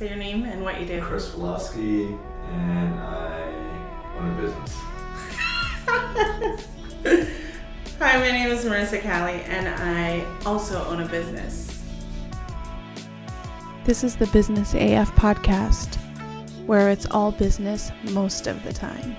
Say your name and what you do. Chris Woloski, and I own a business. Hi, my name is Marissa Callie, and I also own a business. This is the Business AF podcast, where it's all business most of the time.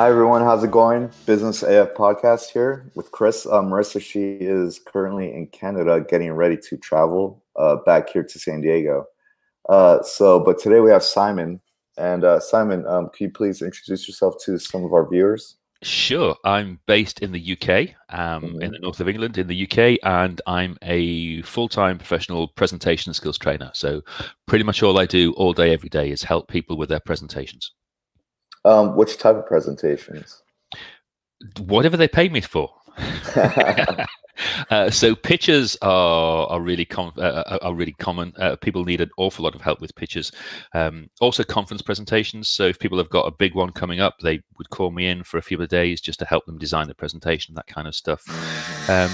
Hi everyone, how's it going? Business AF podcast here with Chris. Uh, Marissa, she is currently in Canada getting ready to travel uh, back here to San Diego. Uh, so, but today we have Simon. And uh, Simon, um, can you please introduce yourself to some of our viewers? Sure. I'm based in the UK, um, Mhm. in the north of England, in the UK, and I'm a full time professional presentation skills trainer. So, pretty much all I do all day, every day is help people with their presentations. Um, which type of presentations? Whatever they pay me for. uh, so pitches are are really com- uh, are really common. Uh, people need an awful lot of help with pitches. Um, also, conference presentations. So if people have got a big one coming up, they would call me in for a few of the days just to help them design the presentation, that kind of stuff. Um,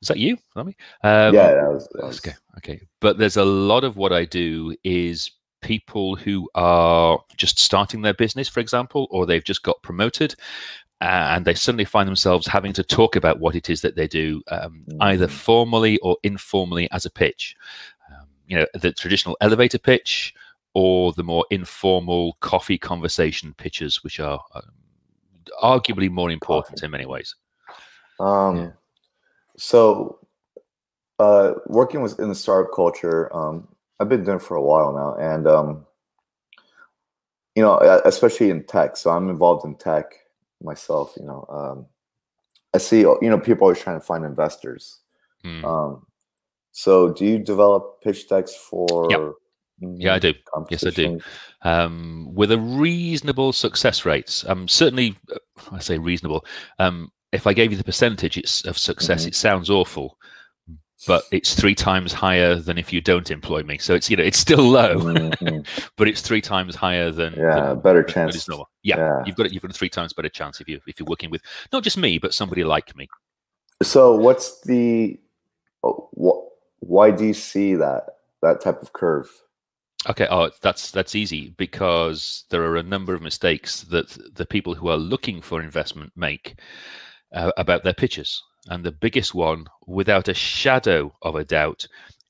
is that you? Um, yeah, that was, that was Okay. Okay. But there's a lot of what I do is people who are just starting their business, for example, or they've just got promoted and they suddenly find themselves having to talk about what it is that they do, um, either Mhm. formally or informally as a pitch. Um, you know, the traditional elevator pitch or the more informal coffee conversation pitches, which are um, arguably more important Coffee. in many ways. Um, Yeah. so uh, working with in the startup culture, um, I've been doing it for a while now, and um, you know, especially in tech. So I'm involved in tech myself. You know, um, I see you know people always trying to find investors. Hmm. Um, so do you develop pitch decks for? Yeah, I do. Yes, I do. um, with a reasonable success rates. Um, certainly, uh, I say reasonable. Um, if I gave you the percentage it's of success, Mhm. it sounds awful, but it's three times higher than if you don't employ me. So it's you know it's still low, Mhm, but it's three times higher than Yeah, than better is chance. normal. Yeah, Yeah. you've got it. You've got a three times better chance if you if you're working with not just me but somebody like me. So what's the what? Why do you see that that type of curve? Okay, oh, that's that's easy because there are a number of mistakes that the people who are looking for investment make uh, about their pitches, and the biggest one, without a shadow of a doubt,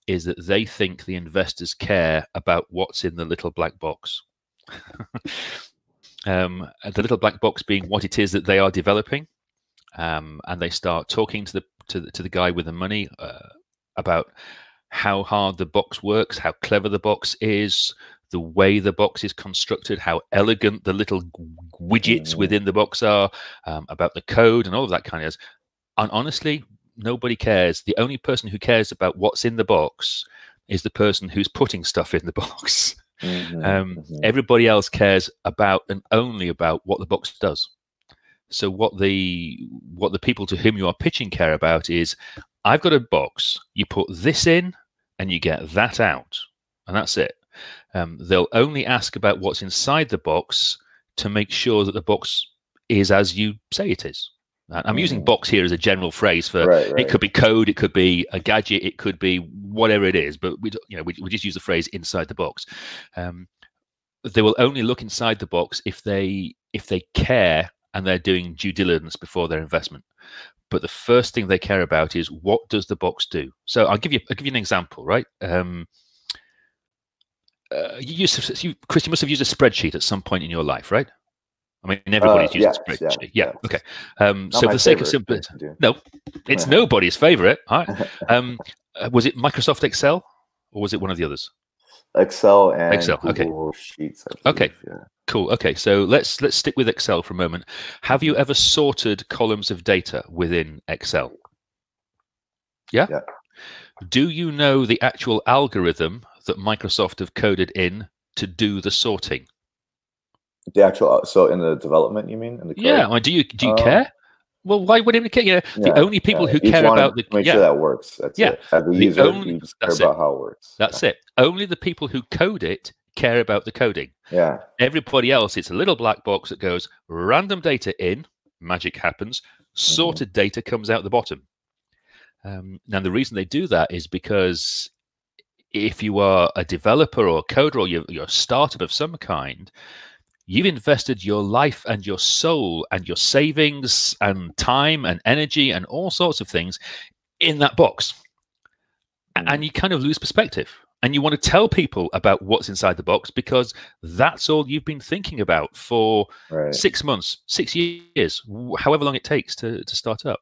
is that they think the investors care about what's in the little black box. um, the little black box being what it is that they are developing, um, and they start talking to the to the, to the guy with the money uh, about how hard the box works, how clever the box is, the way the box is constructed, how elegant the little widgets Mhm. within the box are, um, about the code and all of that kind of. And honestly, nobody cares. The only person who cares about what's in the box is the person who's putting stuff in the box. Mhm, Um, mhm. Everybody else cares about and only about what the box does. So what the what the people to whom you are pitching care about is, I've got a box. You put this in, and you get that out, and that's it. Um, they'll only ask about what's inside the box to make sure that the box is as you say it is. I'm using box here as a general phrase for right, it could be code, it could be a gadget, it could be whatever it is. But we, you know, we, we just use the phrase inside the box. Um, they will only look inside the box if they if they care and they're doing due diligence before their investment. But the first thing they care about is what does the box do. So I'll give you I'll give you an example, right? Um, uh, you used to, you, Chris, you must have used a spreadsheet at some point in your life, right? I mean, everybody's used yes, a yeah, spreadsheet. Yeah, yeah. okay. Um, so for the sake of simplicity, but I do. no, it's nobody's favorite. All right. Um, uh, was it Microsoft Excel or was it one of the others? Excel and Excel, okay. Sheets. I Okay. Yeah. Cool. Okay, so let's let's stick with Excel for a moment. Have you ever sorted columns of data within Excel? Yeah. Yeah. Do you know the actual algorithm that Microsoft have coded in to do the sorting? The actual. So in the development, you mean? In the code? Yeah. I mean, do you do you Uh, care? Well, why would it care? You know, the Yeah, only people yeah. who care about the make yeah, sure that works. That's Yeah. it. As a The user, only- you just care that's it. about how it works. that's it. Only the people who code it care about the coding. Yeah. Everybody else, it's a little black box that goes random data in, magic happens, Mm-hmm. sorted data comes out the bottom. Um, now, the reason they do that is because if you are a developer or a coder or you're, you're a startup of some kind, you've invested your life and your soul and your savings and time and energy and all sorts of things in that box. Mm. And you kind of lose perspective. And you want to tell people about what's inside the box because that's all you've been thinking about for Right. six months, six years, however long it takes to, to start up.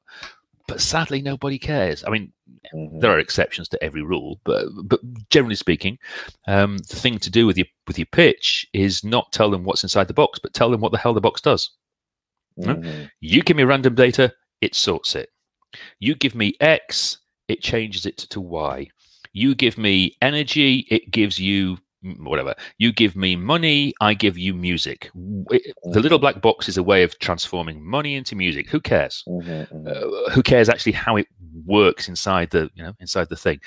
But sadly, nobody cares. I mean, Mhm. there are exceptions to every rule, but but generally speaking, um, the thing to do with your with your pitch is not tell them what's inside the box, but tell them what the hell the box does. no? Mhm. You give me random data, it sorts it. You give me X, it changes it to Y. You give me energy, it gives you whatever. You give me money, I give you music. The little black box is a way of transforming money into music. Who cares? Mhm, mhm. uh, who cares actually how it works inside the you know inside the thing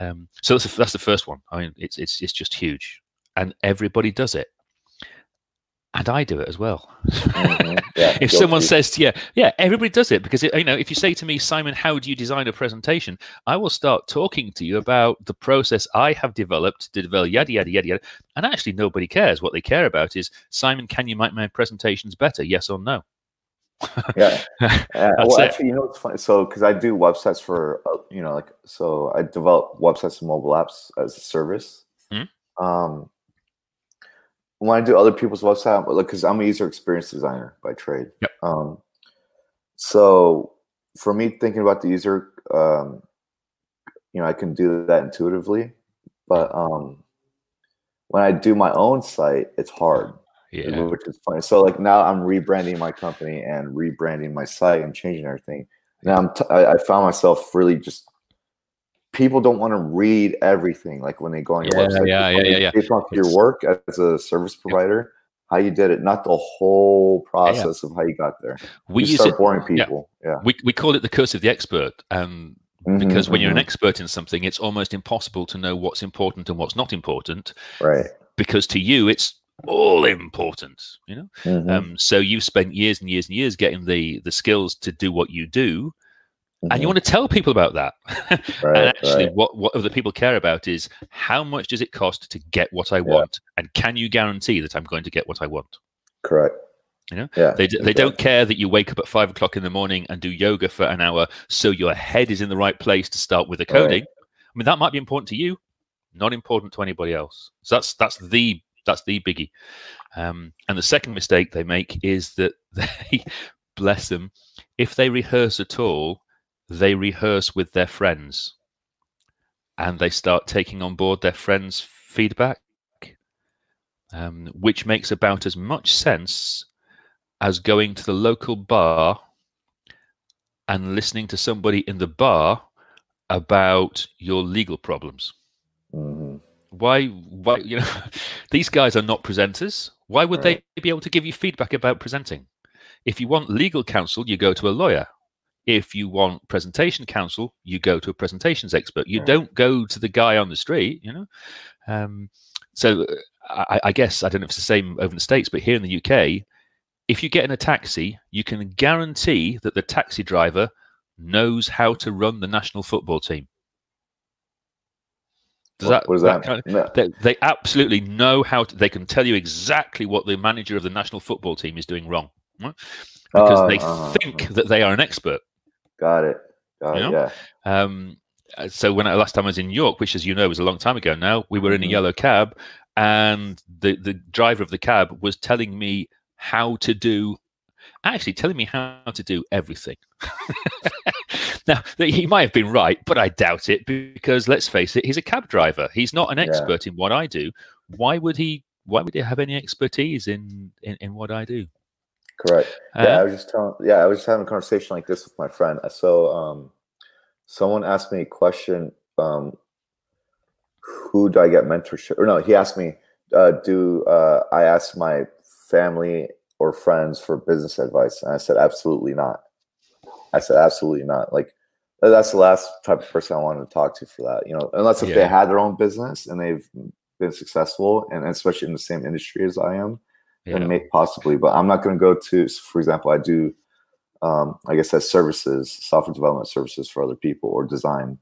um, so that's the, that's the first one i mean it's it's it's just huge and everybody does it and i do it as well Mhm. Yeah, if someone says you, yeah everybody does it because it, you know if you say to me simon how do you design a presentation i will start talking to you about the process i have developed to develop yada yada yada yada and actually nobody cares what they care about is simon can you make my presentations better yes or no yeah. Well, it. actually, you know, it's funny. So, because I do websites for, uh, you know, like, so I develop websites and mobile apps as a service. Mhm. Um, when I do other people's website, like, because I'm a user experience designer by trade. Yep. Um, so for me, thinking about the user, um, you know, I can do that intuitively, but um, when I do my own site, it's hard yeah which is funny. So like now I'm rebranding my company and rebranding my site and changing everything. Now I'm t- I, I found myself really just people don't want to read everything. Like when they go on your Yeah, website, yeah, yeah, yeah, yeah. Based off your work as a service provider, how you did it, not the whole process of how you got there. we you use start it boring people. Yeah, we, we call it the curse of the expert um, Mhm, because when you're an mhm. expert in something it's almost impossible to know what's important and what's not important right. because to you it's all important you know Mhm, um, so you've spent years and years and years getting the the skills to do what you do and you want to tell people about that Right, and actually right. what what other people care about is how much does it cost to get what i want and can you guarantee that i'm going to get what i want correct. You know, yeah, They, they don't care that you wake up at five o'clock in the morning and do yoga for an hour so your head is in the right place to start with the Right. coding. I mean, that might be important to you, not important to anybody else. So that's that's the that's the biggie. Um, and the second mistake they make is that they bless them. If they rehearse at all, they rehearse with their friends, and they start taking on board their friends' feedback, um, which makes about as much sense as going to the local bar and listening to somebody in the bar about your legal problems. Mhm. Why? Why? You know, these guys are not presenters. Why would Right. they be able to give you feedback about presenting? If you want legal counsel, you go to a lawyer. If you want presentation counsel, you go to a presentations expert. You don't go to the guy on the street. You know. Um, so uh, I, I guess I don't know if it's the same over in the states, but here in the UK, if you get in a taxi, you can guarantee that the taxi driver knows how to run the national football team. Does What- that, what that that kind of- mean? they, they absolutely know how to, they can tell you exactly what the manager of the national football team is doing wrong right? because Uh, they uh-huh, think uh-huh. that they are an expert. Got it. Got You it. know? Yeah. Um, uh, so when I, last time I was in York, which as you know was a long time ago now, we were in a Mhm. yellow cab, and the the driver of the cab was telling me how to do, actually telling me how to do everything. now he might have been right, but I doubt it because let's face it, he's a cab driver. He's not an Yeah. expert in what I do. Why would he? Why would he have any expertise in in, in what I do? Correct. Uh, yeah, I was just telling. Yeah, I was just having a conversation like this with my friend. So, um, someone asked me a question. Um, who do I get mentorship? Or no, he asked me, uh, do uh, I ask my family or friends for business advice? And I said, absolutely not. I said, absolutely not. Like, that's the last type of person I wanted to talk to for that. You know, unless if Yeah. they had their own business and they've been successful, and especially in the same industry as I am, yeah. and may possibly, but I'm not going to go to, for example, I do um, I guess as services, software development services for other people or design.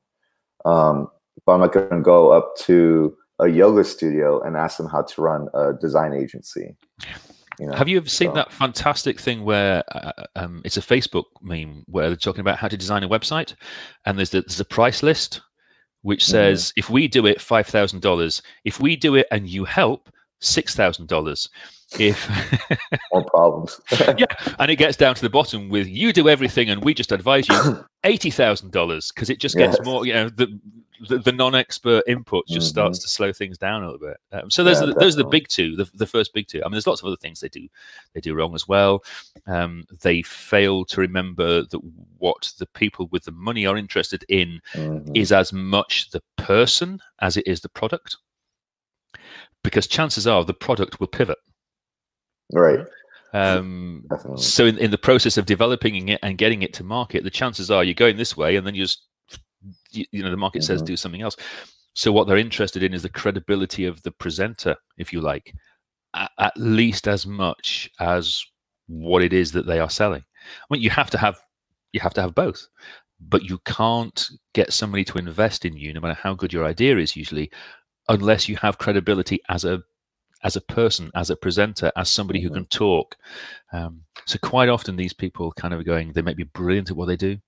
Um, but I'm not going to go up to a yoga studio and ask them how to run a design agency. You know? Have you ever seen so. that fantastic thing where uh, um, it's a Facebook meme where they're talking about how to design a website, and there's the, there's a price list which mm-hmm. says mm-hmm. if we do it five thousand dollars, if we do it and you help six thousand dollars, if more problems. yeah, and it gets down to the bottom with you do everything and we just advise you eighty thousand dollars because it just gets yes. more. You know, the the, the non-expert input just mm-hmm. starts to slow things down a little bit. Um, so those yeah, are the, those are the big two, the, the first big two. I mean, there's lots of other things they do they do wrong as well. Um, they fail to remember that what the people with the money are interested in mm-hmm. is as much the person as it is the product, because chances are the product will pivot. Right. Um, so in, in the process of developing it and getting it to market, the chances are you're going this way and then you just you, you know the market mm-hmm. says do something else. So what they're interested in is the credibility of the presenter, if you like, at, at least as much as what it is that they are selling. I mean, you have to have you have to have both, but you can't get somebody to invest in you, no matter how good your idea is, usually, unless you have credibility as a as a person, as a presenter, as somebody who mm-hmm. can talk. Um, so quite often these people kind of going, they may be brilliant at what they do,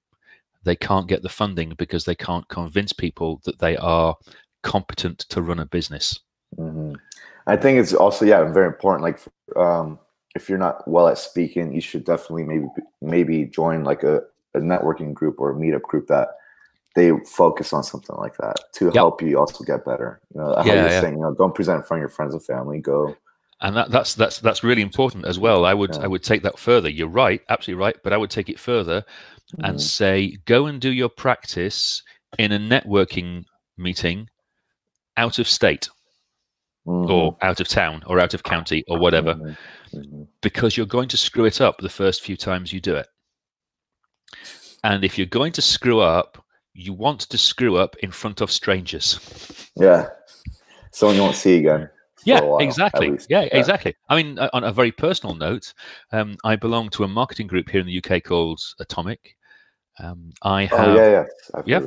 they can't get the funding because they can't convince people that they are competent to run a business. Mm-hmm. I think it's also yeah very important. Like um, if you're not well at speaking, you should definitely maybe maybe join like a, a networking group or a meetup group that they focus on something like that to yep. help you also get better. You know, how yeah, you're yeah. saying, you know, don't present in front of your friends and family. Go and that, that's that's that's really important as well. I would yeah. I would take that further. You're right, absolutely right, but I would take it further mm-hmm. and say go and do your practice in a networking meeting out of state mm-hmm. or out of town or out of county or whatever mm-hmm. mm-hmm. because you're going to screw it up the first few times you do it. And if you're going to screw up, you want to screw up in front of strangers. Yeah. Someone you won't see again. Yeah, while, exactly. Yeah, yeah, exactly. I mean, uh, on a very personal note, um, I belong to a marketing group here in the UK called Atomic. Um, I have, oh, yeah, yeah, I've yeah,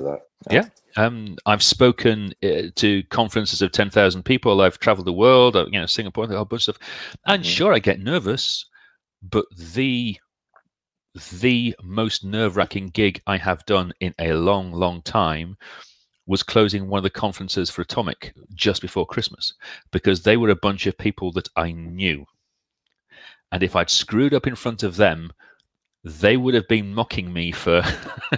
yeah. yeah. Um, I've spoken uh, to conferences of ten thousand people. I've travelled the world, uh, you know, Singapore, a whole bunch of stuff. And mm-hmm. sure, I get nervous, but the the most nerve wracking gig I have done in a long, long time was closing one of the conferences for Atomic just before Christmas because they were a bunch of people that I knew. And if I'd screwed up in front of them, they would have been mocking me for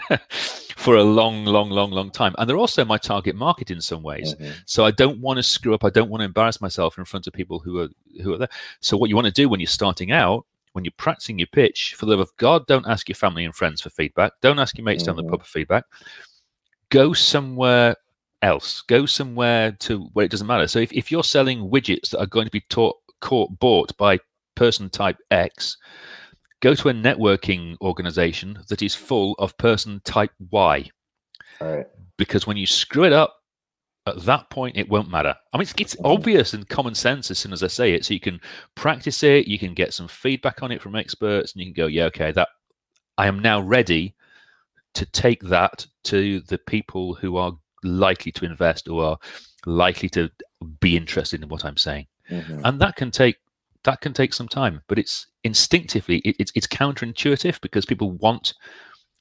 for a long, long, long, long time. And they're also my target market in some ways. Mm-hmm. So I don't want to screw up. I don't want to embarrass myself in front of people who are who are there. So what you want to do when you're starting out, when you're practicing your pitch, for the love of God, don't ask your family and friends for feedback. Don't ask your mates mm-hmm. down the pub for feedback go somewhere else. Go somewhere to where it doesn't matter. So if, if you're selling widgets that are going to be taught, caught, bought by person type X, go to a networking organization that is full of person type Y. Because when you screw it up, at that point it won't matter. I mean, it's, it's mm-hmm. obvious and common sense as soon as I say it. So you can practice it, you can get some feedback on it from experts, and you can go, yeah, okay, that I am now ready to take that to the people who are likely to invest or are likely to be interested in what I'm saying. Mm-hmm. And that can take that can take some time, but it's instinctively it, it's it's counterintuitive because people want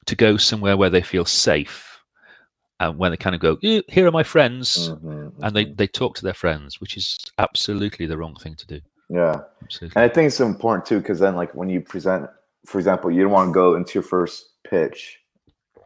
to go somewhere where they feel safe and when they kind of go, eh, here are my friends, mm-hmm, and they, mm-hmm. they talk to their friends, which is absolutely the wrong thing to do. Yeah. Absolutely. And I think it's important too, because then like when you present, for example, you don't want to go into your first pitch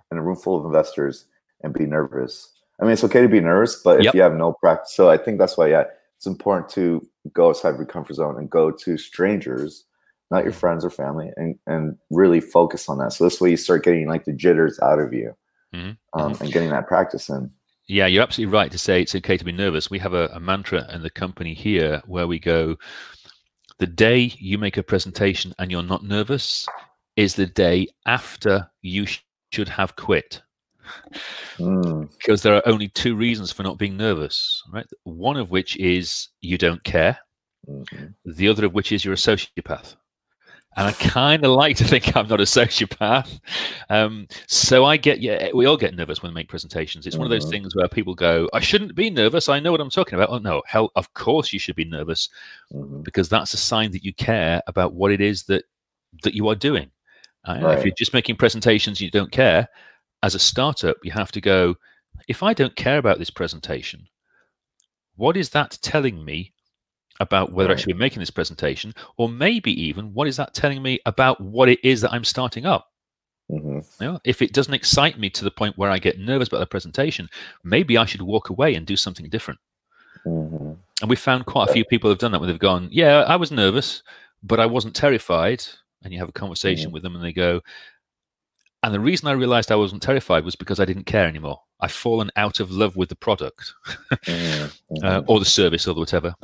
in a room full of investors and be nervous. I mean, it's okay to be nervous, but if yep. you have no practice, so I think that's why, yeah, it's important to go outside your comfort zone and go to strangers, not your friends or family, and and really focus on that. So this way, you start getting like the jitters out of you, mm-hmm. Um, and getting that practice in. Yeah, you're absolutely right to say it's okay to be nervous. We have a, a mantra in the company here where we go, the day you make a presentation and you're not nervous is the day after you should have quit. Mm. Because there are only two reasons for not being nervous, right? One of which is you don't care. Mm-hmm. The other of which is you're a sociopath. And I kind of like to think I'm not a sociopath. Um, so I get, yeah, we all get nervous when we make presentations. It's one of those Mhm. things where people go, I shouldn't be nervous. I know what I'm talking about. Oh, no, hell, of course you should be nervous Mhm. because that's a sign that you care about what it is that that you are doing. Uh, If you're just making presentations, and you don't care. As a startup, you have to go. If I don't care about this presentation, what is that telling me about whether I should be making this presentation, or maybe even what is that telling me about what it is that I'm starting up? Mhm. You know, if it doesn't excite me to the point where I get nervous about the presentation, maybe I should walk away and do something different. Mhm. And we found quite a few people have done that where they've gone, Yeah, I was nervous, but I wasn't terrified. And you have a conversation with them and they go, And the reason I realized I wasn't terrified was because I didn't care anymore. I've fallen out of love with the product Mhm. uh, Mhm. or the service or whatever.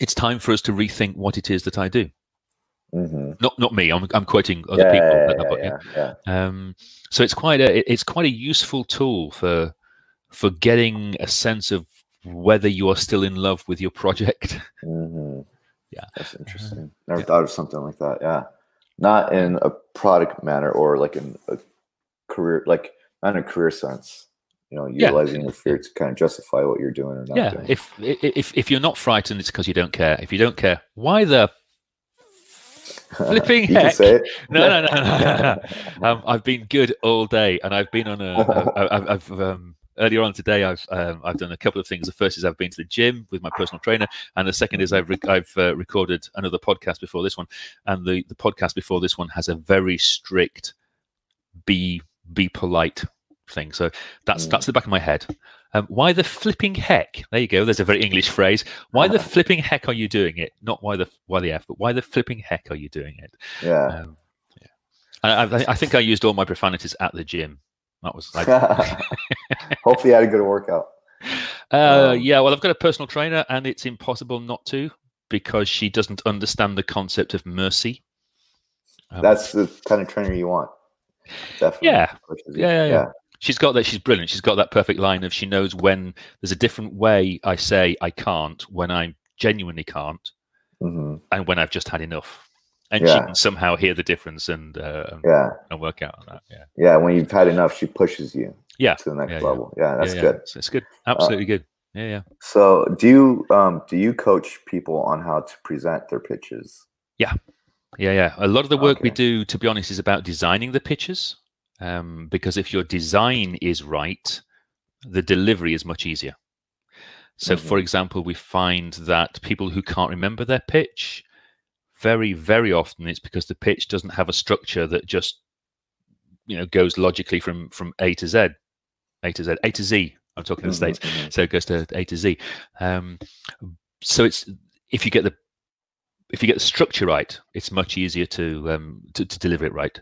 It's time for us to rethink what it is that I do. Mhm. Not not me. I'm, I'm quoting other Yeah, people. yeah, yeah, yeah. Um, so it's quite a it's quite a useful tool for for getting a sense of whether you are still in love with your project. Mhm. Yeah. That's interesting. Never thought of something like that. Yeah. Not in a product manner or like in a career, like not in a career sense. You know, Yeah. utilizing your fear to kind of justify what you're doing or not yeah. doing. If if if you're not frightened, it's because you don't care. If you don't care, why the flipping you heck. say it. no no no no? no. um, I've been good all day, and I've been on a. I- I've, I've um, earlier on today. I've um, I've done a couple of things. The first is I've been to the gym with my personal trainer, and the second is I've rec- I've uh, recorded another podcast before this one, and the the podcast before this one has a very strict be be polite thing. So that's Mm. that's the back of my head. Um, why the flipping heck? There you go. There's a very English phrase. Why the flipping heck are you doing it? Not why the why the f, but why the flipping heck are you doing it? yeah. Um, yeah. I, I, I think I used all my profanities at the gym. That was like, Hopefully, you had a good workout. uh, Um, yeah. Well, I've got a personal trainer, and it's impossible not to because she doesn't understand the concept of mercy. Um, That's the kind of trainer you want. Definitely. Yeah. Yeah, yeah, yeah. She's got that. She's brilliant. She's got that perfect line of she knows when there's a different way I say I can't when I genuinely can't, Mhm. and when I've just had enough. And she can somehow hear the difference and uh, and- Yeah. and work out on that. Yeah, Yeah. When you've had enough, she pushes you yeah, to the next yeah, yeah. level. Yeah. That's yeah, yeah. good. It's, it's good. Absolutely good. Yeah, yeah. So, do you um, do you coach people on how to present their pitches? Yeah, yeah. Yeah. A lot of the work we do, to be honest, is about designing the pitches. Um, because if your design is right, the delivery is much easier. So, for Mhm. example, we find that people who can't remember their pitch, very, very often it's because the pitch doesn't have a structure that just, you know, goes logically from from A to Z, A to Z, A to Z. I'm talking in the Mhm, states mhm. so it goes to A to Z. Um, so it's if you get the if you get the structure right, it's much easier to um, to, to deliver it right.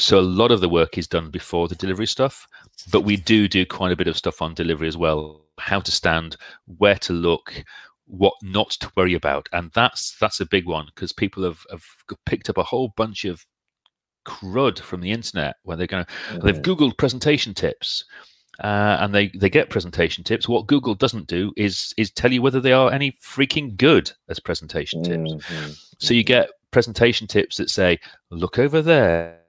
So a lot of the work is done before the delivery stuff, but we do do quite a bit of stuff on delivery as well. How to stand, where to look, what not to worry about, and that's that's a big one because people have, have picked up a whole bunch of crud from the internet where they're going to They've. Googled presentation tips, uh, and they they get presentation tips. What Google doesn't do is is tell you whether they are any freaking good as presentation tips. Mhm, So you mhm. get presentation tips that say, "Look over there,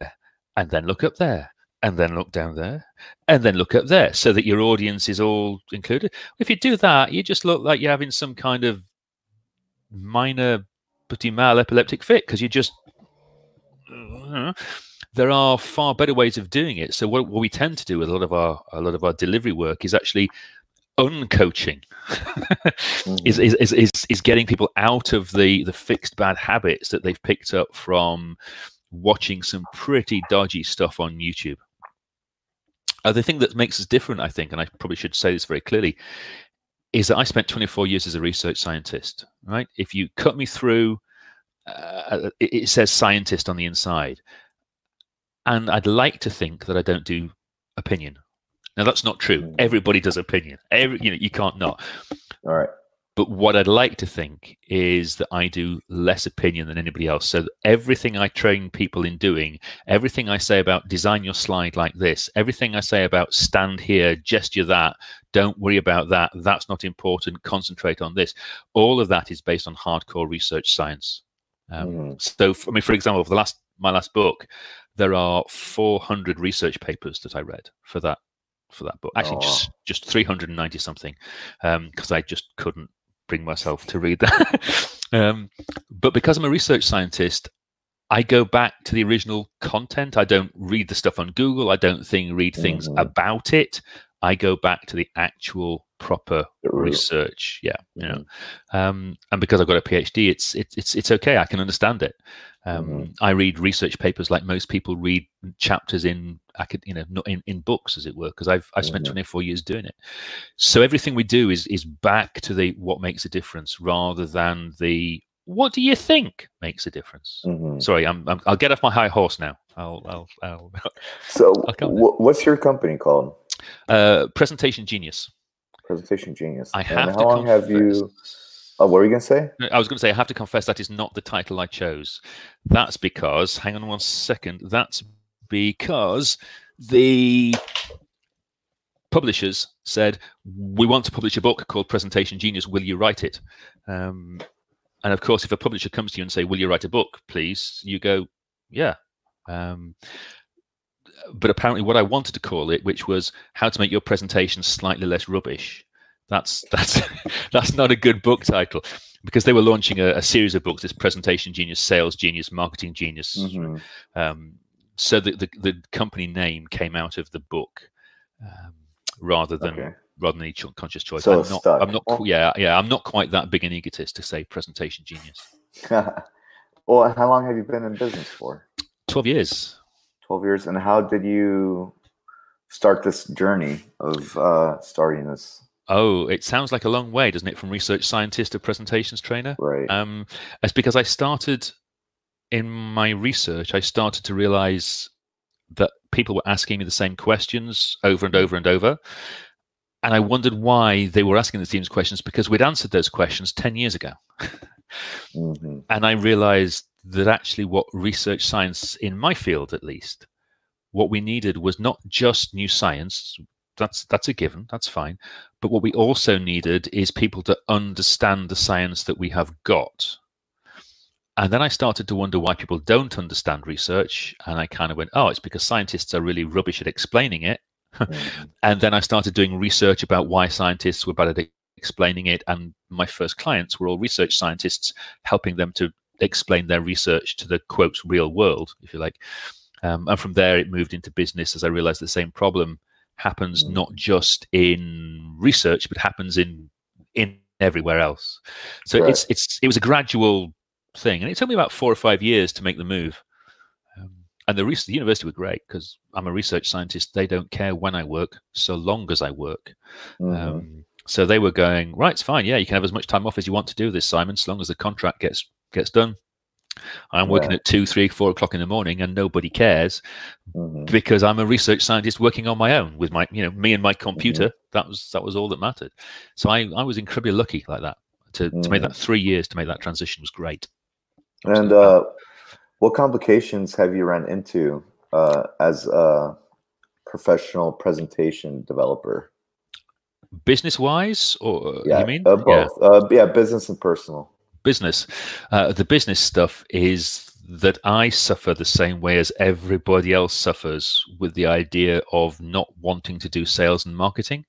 and then look up there." And then look down there, and then look up there, so that your audience is all included. If you do that, you just look like you're having some kind of minor petit mal epileptic fit because you just uh, there are far better ways of doing it. So what, what we tend to do with a lot of our a lot of our delivery work is actually uncoaching. is, is, is is is getting people out of the the fixed bad habits that they've picked up from watching some pretty dodgy stuff on YouTube. Uh, the thing that makes us different, I think, and I probably should say this very clearly, is that I spent 24 years as a research scientist. Right? If you cut me through, uh, it, it says scientist on the inside, and I'd like to think that I don't do opinion. Now that's not true. Mm. Everybody does opinion. Every you know you can't not. All right. But what I'd like to think is that I do less opinion than anybody else. So everything I train people in doing, everything I say about design your slide like this, everything I say about stand here, gesture that, don't worry about that, that's not important, concentrate on this, all of that is based on hardcore research science. Um, Mhm. So, I mean, for example, for the last my last book, there are 400 research papers that I read for that for that book. Actually, Oh, just just 390 something, because I just couldn't bring myself to read that. um, but because I'm a research scientist, I go back to the original content. I don't read the stuff on Google. I don't think read things Mhm. about it. I go back to the actual proper research. Yeah, you know, um, and because I've got a PhD, it's it's it's it's okay. I can understand it. Um, Mhm. I read research papers like most people read chapters in, you know, not in, in books, as it were, because I've I've spent Mhm. 24 years doing it. So everything we do is is back to the what makes a difference rather than the what do you think makes a difference. Mhm. Sorry, I'm, I'm I'll get off my high horse now. I'll I'll, I'll So, wh- what's your company called? uh, presentation genius. Presentation Genius. I And have how to long have you? Oh, what were you gonna say? I was going to say, I have to confess that is not the title I chose. That's because, hang on one second, that's because the publishers said, We want to publish a book called Presentation Genius. Will you write it? Um, and of course, if a publisher comes to you and say, Will you write a book, please? You go, Yeah. Um, but apparently, what I wanted to call it, which was how to make your presentation slightly less rubbish, that's that's that's not a good book title because they were launching a, a series of books this presentation genius sales genius marketing genius Mhm. um, so the, the the company name came out of the book um, rather than Okay. rather than a conscious choice So i'm not stuck. i'm not yeah yeah i'm not quite that big an egotist to say presentation genius well, how long have you been in business for? 12 years 12 years. And how did you start this journey of uh, starting this? Oh it sounds like a long way doesn't it from research scientist to presentations trainer Right. Um, it's because I started in my research. I started to realize that people were asking me the same questions over and over and over, and I wondered why they were asking the same questions because we'd answered those questions ten years ago. hmm and I realized that actually, what research science in my field, at least, what we needed was not just new science. That's that's a given. That's fine. But what we also needed is people to understand the science that we have got. And then I started to wonder why people don't understand research. And I kind of went, oh, it's because scientists are really rubbish at explaining it. And then I started doing research about why scientists were bad at explaining it. And my first clients were all research scientists, helping them to explain their research to the quote real world, if you like. Um, and from there, it moved into business as I realized the same problem happens not just in research, but happens in in everywhere else. So Right. it's it's it was a gradual thing, and it took me about four or five years to make the move. Um, and the, the university were great because I'm a research scientist. They don't care when I work, so long as I work. Mhm. Um, so they were going right. It's fine. Yeah, you can have as much time off as you want to do this, Simon, so long as the contract gets gets done. I'm working Yeah. at two, three, four o'clock in the morning, and nobody cares Mhm. because I'm a research scientist working on my own with my, you know, me and my computer. Mm-hmm. That was that was all that mattered. So I, I was incredibly lucky like that. To, to make that three years to make that transition was great. And uh, what complications have you run into uh, as a professional presentation developer? Business wise, or Yeah, you mean uh, Yeah. both. Uh, yeah, business and personal. Business. Uh, the business stuff is that I suffer the same way as everybody else suffers with the idea of not wanting to do sales and marketing,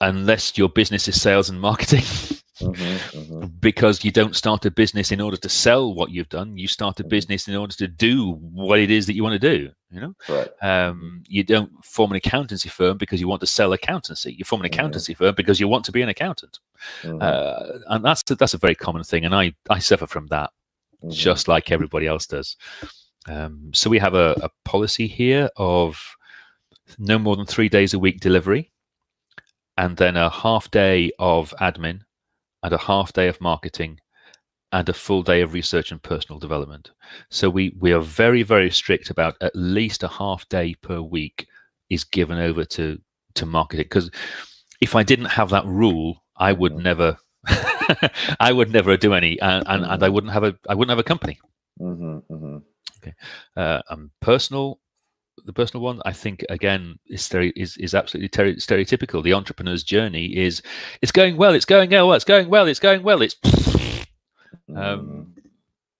unless your business is sales and marketing. Mhm, mhm. because you don't start a business in order to sell what you've done. You start a Mhm. business in order to do what it is that you want to do you know? Right. um, you don't form an accountancy firm because you want to sell accountancy. You form an accountancy firm because you want to be an accountant. Uh, and that's a, that's a very common thing and i i suffer from that just like everybody else does. Um, so we have a, a policy here of no more than three days a week delivery and then a half day of admin and a half day of marketing and a full day of research and personal development so we we are very very strict about at least a half day per week is given over to to marketing because if i didn't have that rule i would Mhm. never i would never do any and, and, and i wouldn't have a i wouldn't have a company Mhm, mhm. uh, and personal the personal one i think again is is, is absolutely ter- stereotypical the entrepreneur's journey is it's going well it's going well it's going well it's going well it's Mhm. um,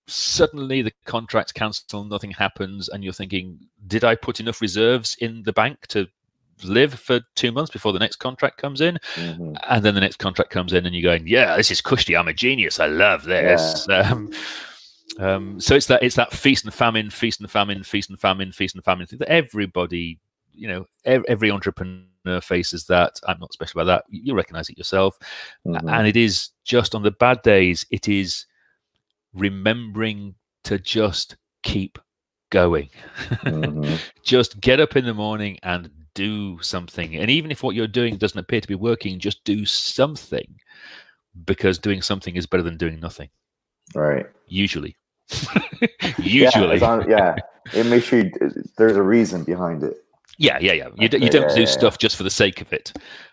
suddenly the contract's cancelled, nothing happens, and you're thinking, did I put enough reserves in the bank to live for two months before the next contract comes in? Mhm. And then the next contract comes in, and you're going, yeah, this is cushy. I'm a genius. I love this. Um, um, so it's that it's that feast and famine, feast and famine, feast and famine, feast and famine thing that everybody, you know, ev- every entrepreneur faces that. I'm not special about that. You recognize it yourself Mhm. and it is just on the bad days it is remembering to just keep going Mhm. just get up in the morning and do something and even if what you're doing doesn't appear to be working just do something because doing something is better than doing nothing Right. Usually usually long- yeah. It makes sure you, there's a reason behind it. yeah yeah yeah you, d- you don't yeah, do yeah, stuff just for the sake of it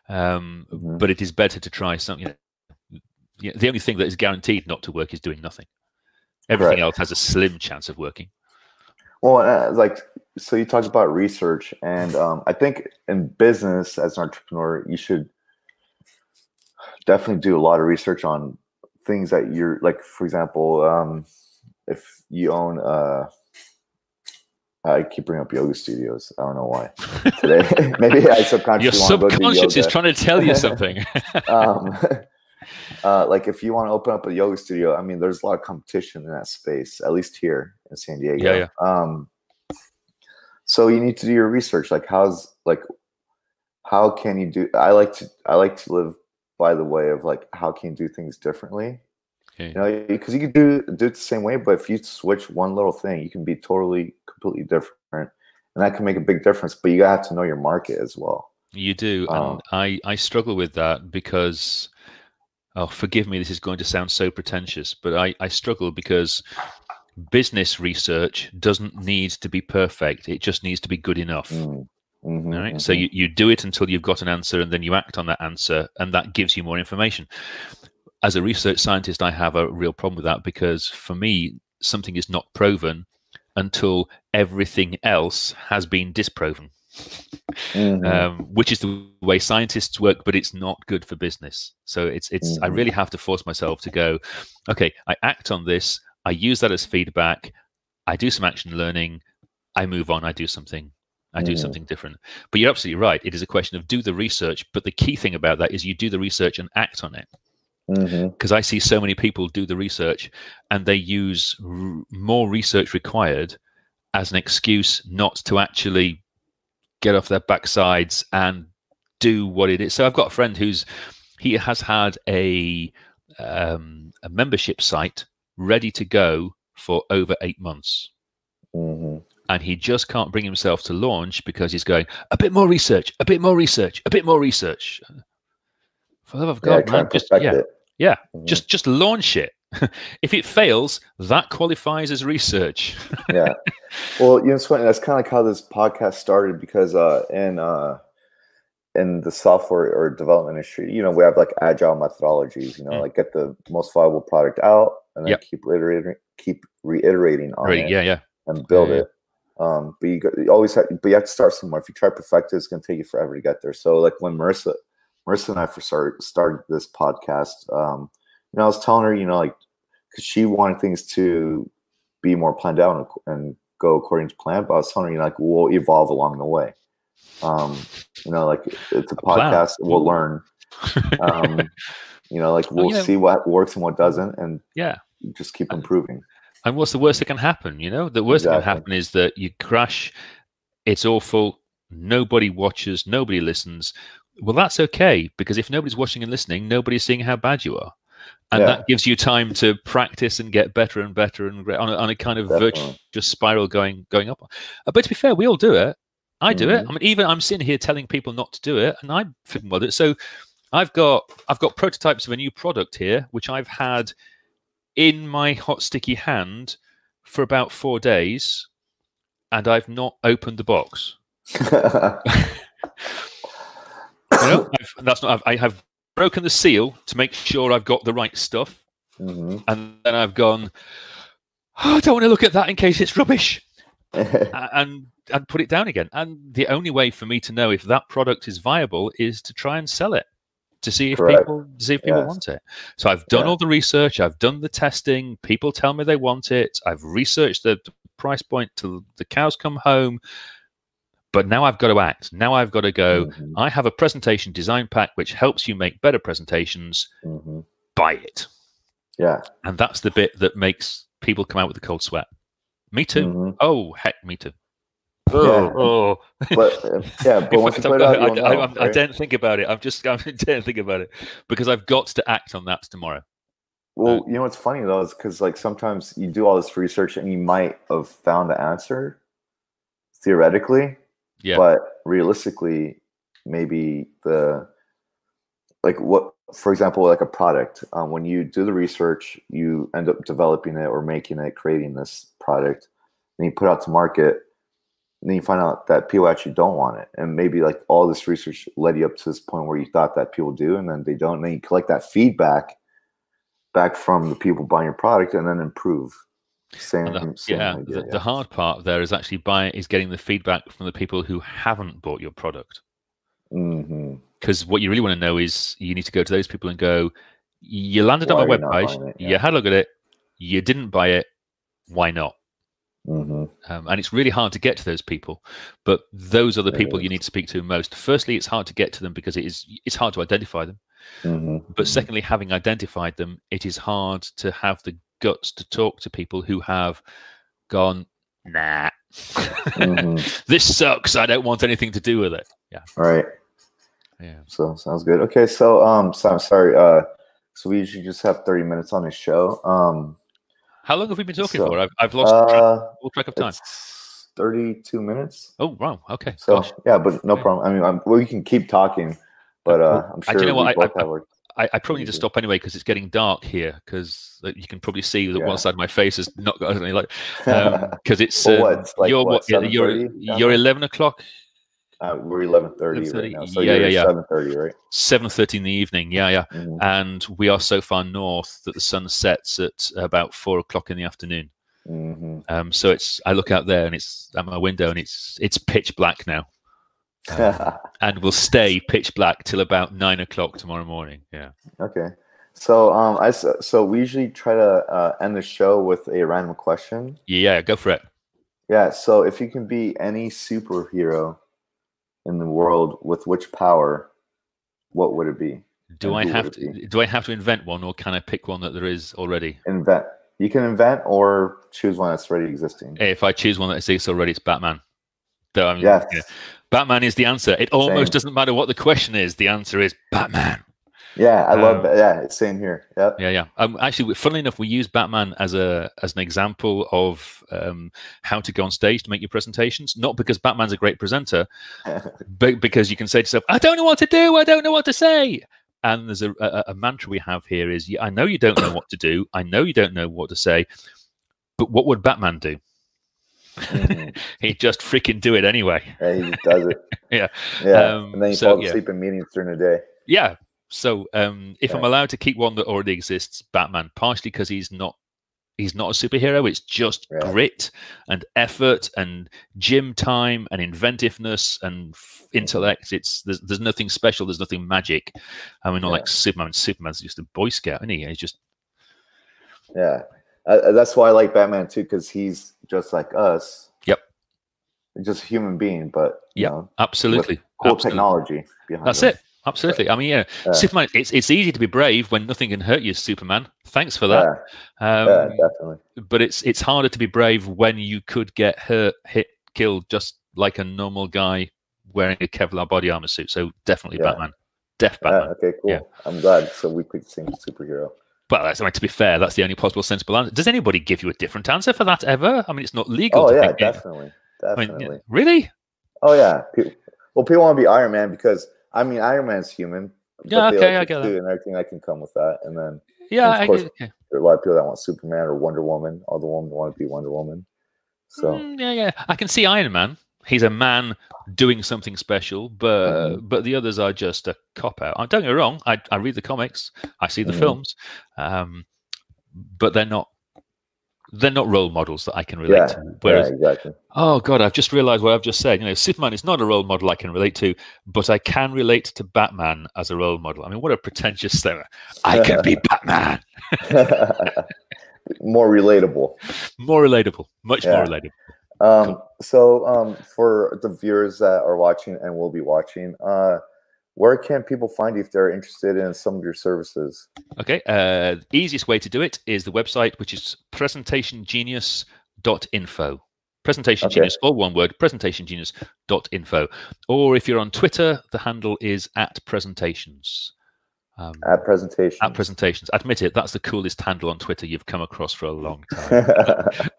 um, Mhm. but it is better to try something yeah, the only thing that is guaranteed not to work is doing nothing everything Correct. else has a slim chance of working Well, uh, like so, you talked about research, and um, I think in business as an entrepreneur, you should definitely do a lot of research on things that you're like. For example, um, if you own, uh, I keep bringing up yoga studios. I don't know why today. Maybe I subconsciously your want to go subconscious is trying to tell you something um, uh, like if you want to open up a yoga studio, I mean, there's a lot of competition in that space, at least here in San Diego. Yeah, Um, so you need to do your research. Like, how's like, how can you do? I like to, I like to live by the way of like, how can you do things differently? Okay. You know, because you can do do it the same way, but if you switch one little thing, you can be totally, completely different, and that can make a big difference. But you have to know your market as well. You do, Oh. and I I struggle with that because, oh, forgive me, this is going to sound so pretentious, but I I struggle because business research doesn't need to be perfect; it just needs to be good enough. Mm, mhm, All right. So mhm. you, you do it until you've got an answer, and then you act on that answer, and that gives you more information. As a research scientist, I have a real problem with that because for me, something is not proven until everything else has been disproven Mhm. um, which is the way scientists work, but it's not good for business. So it's it's I Mhm. really have to force myself to go, okay, I act on this, I use that as feedback, I do some action learning, I move on, I do something, I do Mhm. something different. But you're absolutely right. It is a question of do the research, but the key thing about that is you do the research and act on it. Because I see so many people do the research and they use r- more research required as an excuse not to actually get off their backsides and do what it is. So I've got a friend who's he has had a um, a membership site ready to go for over eight months, Mhm. And he just can't bring himself to launch because he's going a bit more research, a bit more research, a bit more research. For the love of Yeah, God, try man, just yeah, it. yeah, Mhm. just just launch it. if it fails, that qualifies as research. yeah. Well, you know, it's funny. That's kind of like how this podcast started because uh, in uh, in the software or development industry, you know, we have like agile methodologies. You know, Mm. like get the most viable product out and then Yep. keep reiterating, keep reiterating on Right, it yeah, yeah. and build Yeah, yeah. it. Um, but you, go, you always have, but you have to start somewhere. If you try to perfect it, it's going to take you forever to get there. So, like when Marissa, Marissa and I first started started this podcast, um, you know, I was telling her, you know, like because she wanted things to be more planned out and, and go according to plan. But I was telling her, you know, like we'll evolve along the way. Um, you know, like it's a plan. podcast. We'll learn. Um, you know, like we'll you know- see what works and what doesn't, and Yeah. just keep improving. And what's the worst that can happen? You know, the worst that can happen is that you crash, it's awful, nobody watches, nobody listens. Well, that's okay because if nobody's watching and listening, nobody's seeing how bad you are. And Yeah. that gives you time to practice and get better and better and on a, on a kind of Definitely. virtuous spiral going going up. Uh, But to be fair, we all do it. I do it. Mhm. I mean, even I'm sitting here telling people not to do it, and I'm fitting with it. So I've got I've got prototypes of a new product here, which I've had in my hot sticky hand for about four days, and I've not opened the box. You know, I've, that's not. I've, I have broken the seal to make sure I've got the right stuff, hmm and then I've gone. "Oh, I don't want to look at that in case it's rubbish, and and put it down again. And the only way for me to know if that product is viable is to try and sell it. To see if Correct. people see if people Yes. want it. So I've done Yeah. all the research, I've done the testing. People tell me they want it. I've researched the price point till the cows come home. But now I've got to act. Now I've got to go. Mhm, I have a presentation design pack which helps you make better presentations. mhm. Buy it. Yeah. And that's the bit that makes people come out with a cold sweat. Me too. mhm. Oh, heck, me too. Yeah. Oh, oh. But uh, yeah, but once you put it out, I, I, know, I right? don't think about it. I'm just I don't think about it because I've got to act on that tomorrow. Well, you know what's funny though is because like sometimes you do all this research and you might have found the answer theoretically, Yeah. but realistically, maybe the like what, for example, like a product. Um, when you do the research, you end up developing it or making it, creating this product, and you put it out to market. And then you find out that people actually don't want it, and maybe like all this research led you up to this point where you thought that people do, and then they don't. And then you collect that feedback back from the people buying your product, and then improve. Same, the- same yeah, idea, the, the hard part there is actually buying is getting the feedback from the people who haven't bought your product. Mm-hmm. Because what you really want to know is you need to go to those people and go, you landed Why on my are you not webpage, buying you Yeah. had a look at it, you didn't buy it, why not? Hmm Um, and it's really hard to get to those people, but those are the people you need to speak to most. Firstly, it's hard to get to them because it is it's hard to identify them. hmm But secondly, having identified them, it is hard to have the guts to talk to people who have gone, nah, hmm this sucks. I don't want anything to do with it. Yeah, right. yeah. So sounds good. Okay, so um, so I'm sorry. Uh, so we usually just have 30 minutes on the show. Um, How long have we been talking So, for? I've, I've lost track, uh, all track of time. 32 minutes. Oh, wow. Okay. So Gosh. yeah, but no Okay. problem. I mean, I'm, we can keep talking, but uh, I'm sure you know what? I- both I- have our. I, I probably need to stop anyway because it's getting dark here. Because you can probably see that Yeah. one side of my face has not got any light. Because it's Well, um, what, it's like you're what, what? You're 7:30 you're eleven o'clock, uh, we're 11:30 right now. So yeah, yeah, yeah. 7:30, right? seven thirty in the evening. Yeah, yeah. Mhm, And we are so far north that the sun sets at about four o'clock in the afternoon. mhm. Um, so it's I look out there and it's at my window and it's it's pitch black now, Um, and will stay pitch black till about nine o'clock tomorrow morning. Yeah. okay. So um, I so we usually try to uh, end the show with a random question. Yeah, go for it. Yeah. So if you can be any superhero in the world, with which power, what would it be? Do I have to do I have to invent one or can I pick one that there is already? Invent. You can invent or choose one that's already existing. If I choose one that exists already, it's Batman. Though I'm, Yes. you know, Batman is the answer. It almost Same. doesn't matter what the question is. The answer is Batman. Yeah, I love Um, that. Yeah, it's same here. Yep. Yeah, yeah. Um, actually, funnily enough, we use Batman as a as an example of um, how to go on stage to make your presentations. Not because Batman's a great presenter, but because you can say to yourself, "I don't know what to do. I don't know what to say." And there's a, a, a mantra we have here is, "Yeah, "I know you don't know what to do. I know you don't know what to say, but what would Batman do? Mhm. He'd just freaking do it anyway." Yeah, he just does it. Yeah. Yeah. Um, and then he so, falls yeah. asleep in meetings during the day. Yeah. So um, if I'm allowed to keep one that already exists, Batman, partially because he's not he's not a superhero. It's just Yeah. grit and effort and gym time and inventiveness and f- intellect. It's there's, there's nothing special. There's nothing magic. I mean, not Yeah. like Superman. Superman's just a Boy Scout, isn't he? He's just Yeah. Uh, that's why I like Batman too, because he's just like us. Yep. Just a human being, but yeah, absolutely cool absolutely. technology behind That's him. it. Absolutely. I mean, yeah. Superman. It's it's easy to be brave when nothing can hurt you, Superman. Thanks for that. Yeah, Um, yeah, definitely. but it's it's harder to be brave when you could get hurt, hit, killed, just like a normal guy wearing a Kevlar body armor suit. So definitely Yeah. Batman, def Yeah, Batman. okay, cool. Yeah. I'm glad. So we could sing superhero. But that's, I mean, to be fair, that's the only possible sensible answer. Does anybody give you a different answer for that ever? I mean, it's not legal. Oh to yeah, think it. definitely, I mean, definitely. really? Oh yeah. People, well, people want to be Iron Man because I mean Iron Man's human. Yeah, okay, like I get that. And everything that can come with that, and then Yeah, of I course- get- okay. there are a lot of people that want Superman or Wonder Woman. All the women want to be Wonder Woman. So Mm, yeah, yeah. I can see Iron Man. He's a man doing something special, but Mhm. but the others are just a cop out. Uh, Don't get me wrong. I, I read the comics. I see the Mhm. films, um, but they're not they're not role models that I can relate Yeah, to. Whereas, yeah, exactly. oh god, I've just realised what I've just said. You know, Superman is not a role model I can relate to, but I can relate to Batman as a role model. I mean, what a pretentious statement! I can be Batman. more relatable. More relatable, much more relatable. Um, so um, for the viewers that are watching and will be watching, uh, where can people find you if they're interested in some of your services? Okay. Uh, the easiest way to do it is the website, which is presentationgenius.info. Presentation Okay. Genius, all one word, presentationgenius.info. Or if you're on Twitter, the handle is at presentations. Um, At presentations. at presentations. Admit it, that's the coolest handle on Twitter you've come across for a long time.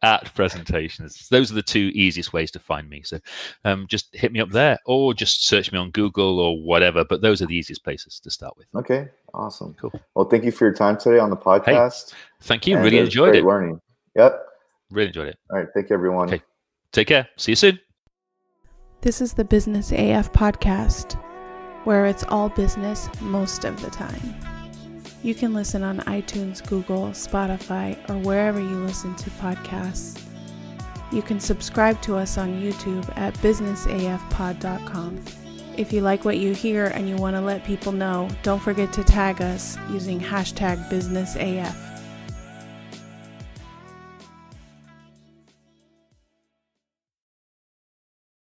at presentations. Those are the two easiest ways to find me. So um, just hit me up there or just search me on Google or whatever. But those are the easiest places to start with. okay, awesome. Cool. Well, thank you for your time today on the podcast. Thank you. and Really was enjoyed great it. Learning. Yep. Really enjoyed it. All right. Thank you, everyone. Okay. Take care. See you soon. This is the Business AF podcast, where it's all business most of the time. You can listen on iTunes, Google, Spotify, or wherever you listen to podcasts. You can subscribe to us on YouTube at businessafpod.com. If you like what you hear and you want to let people know, don't forget to tag us using hashtag BusinessAF.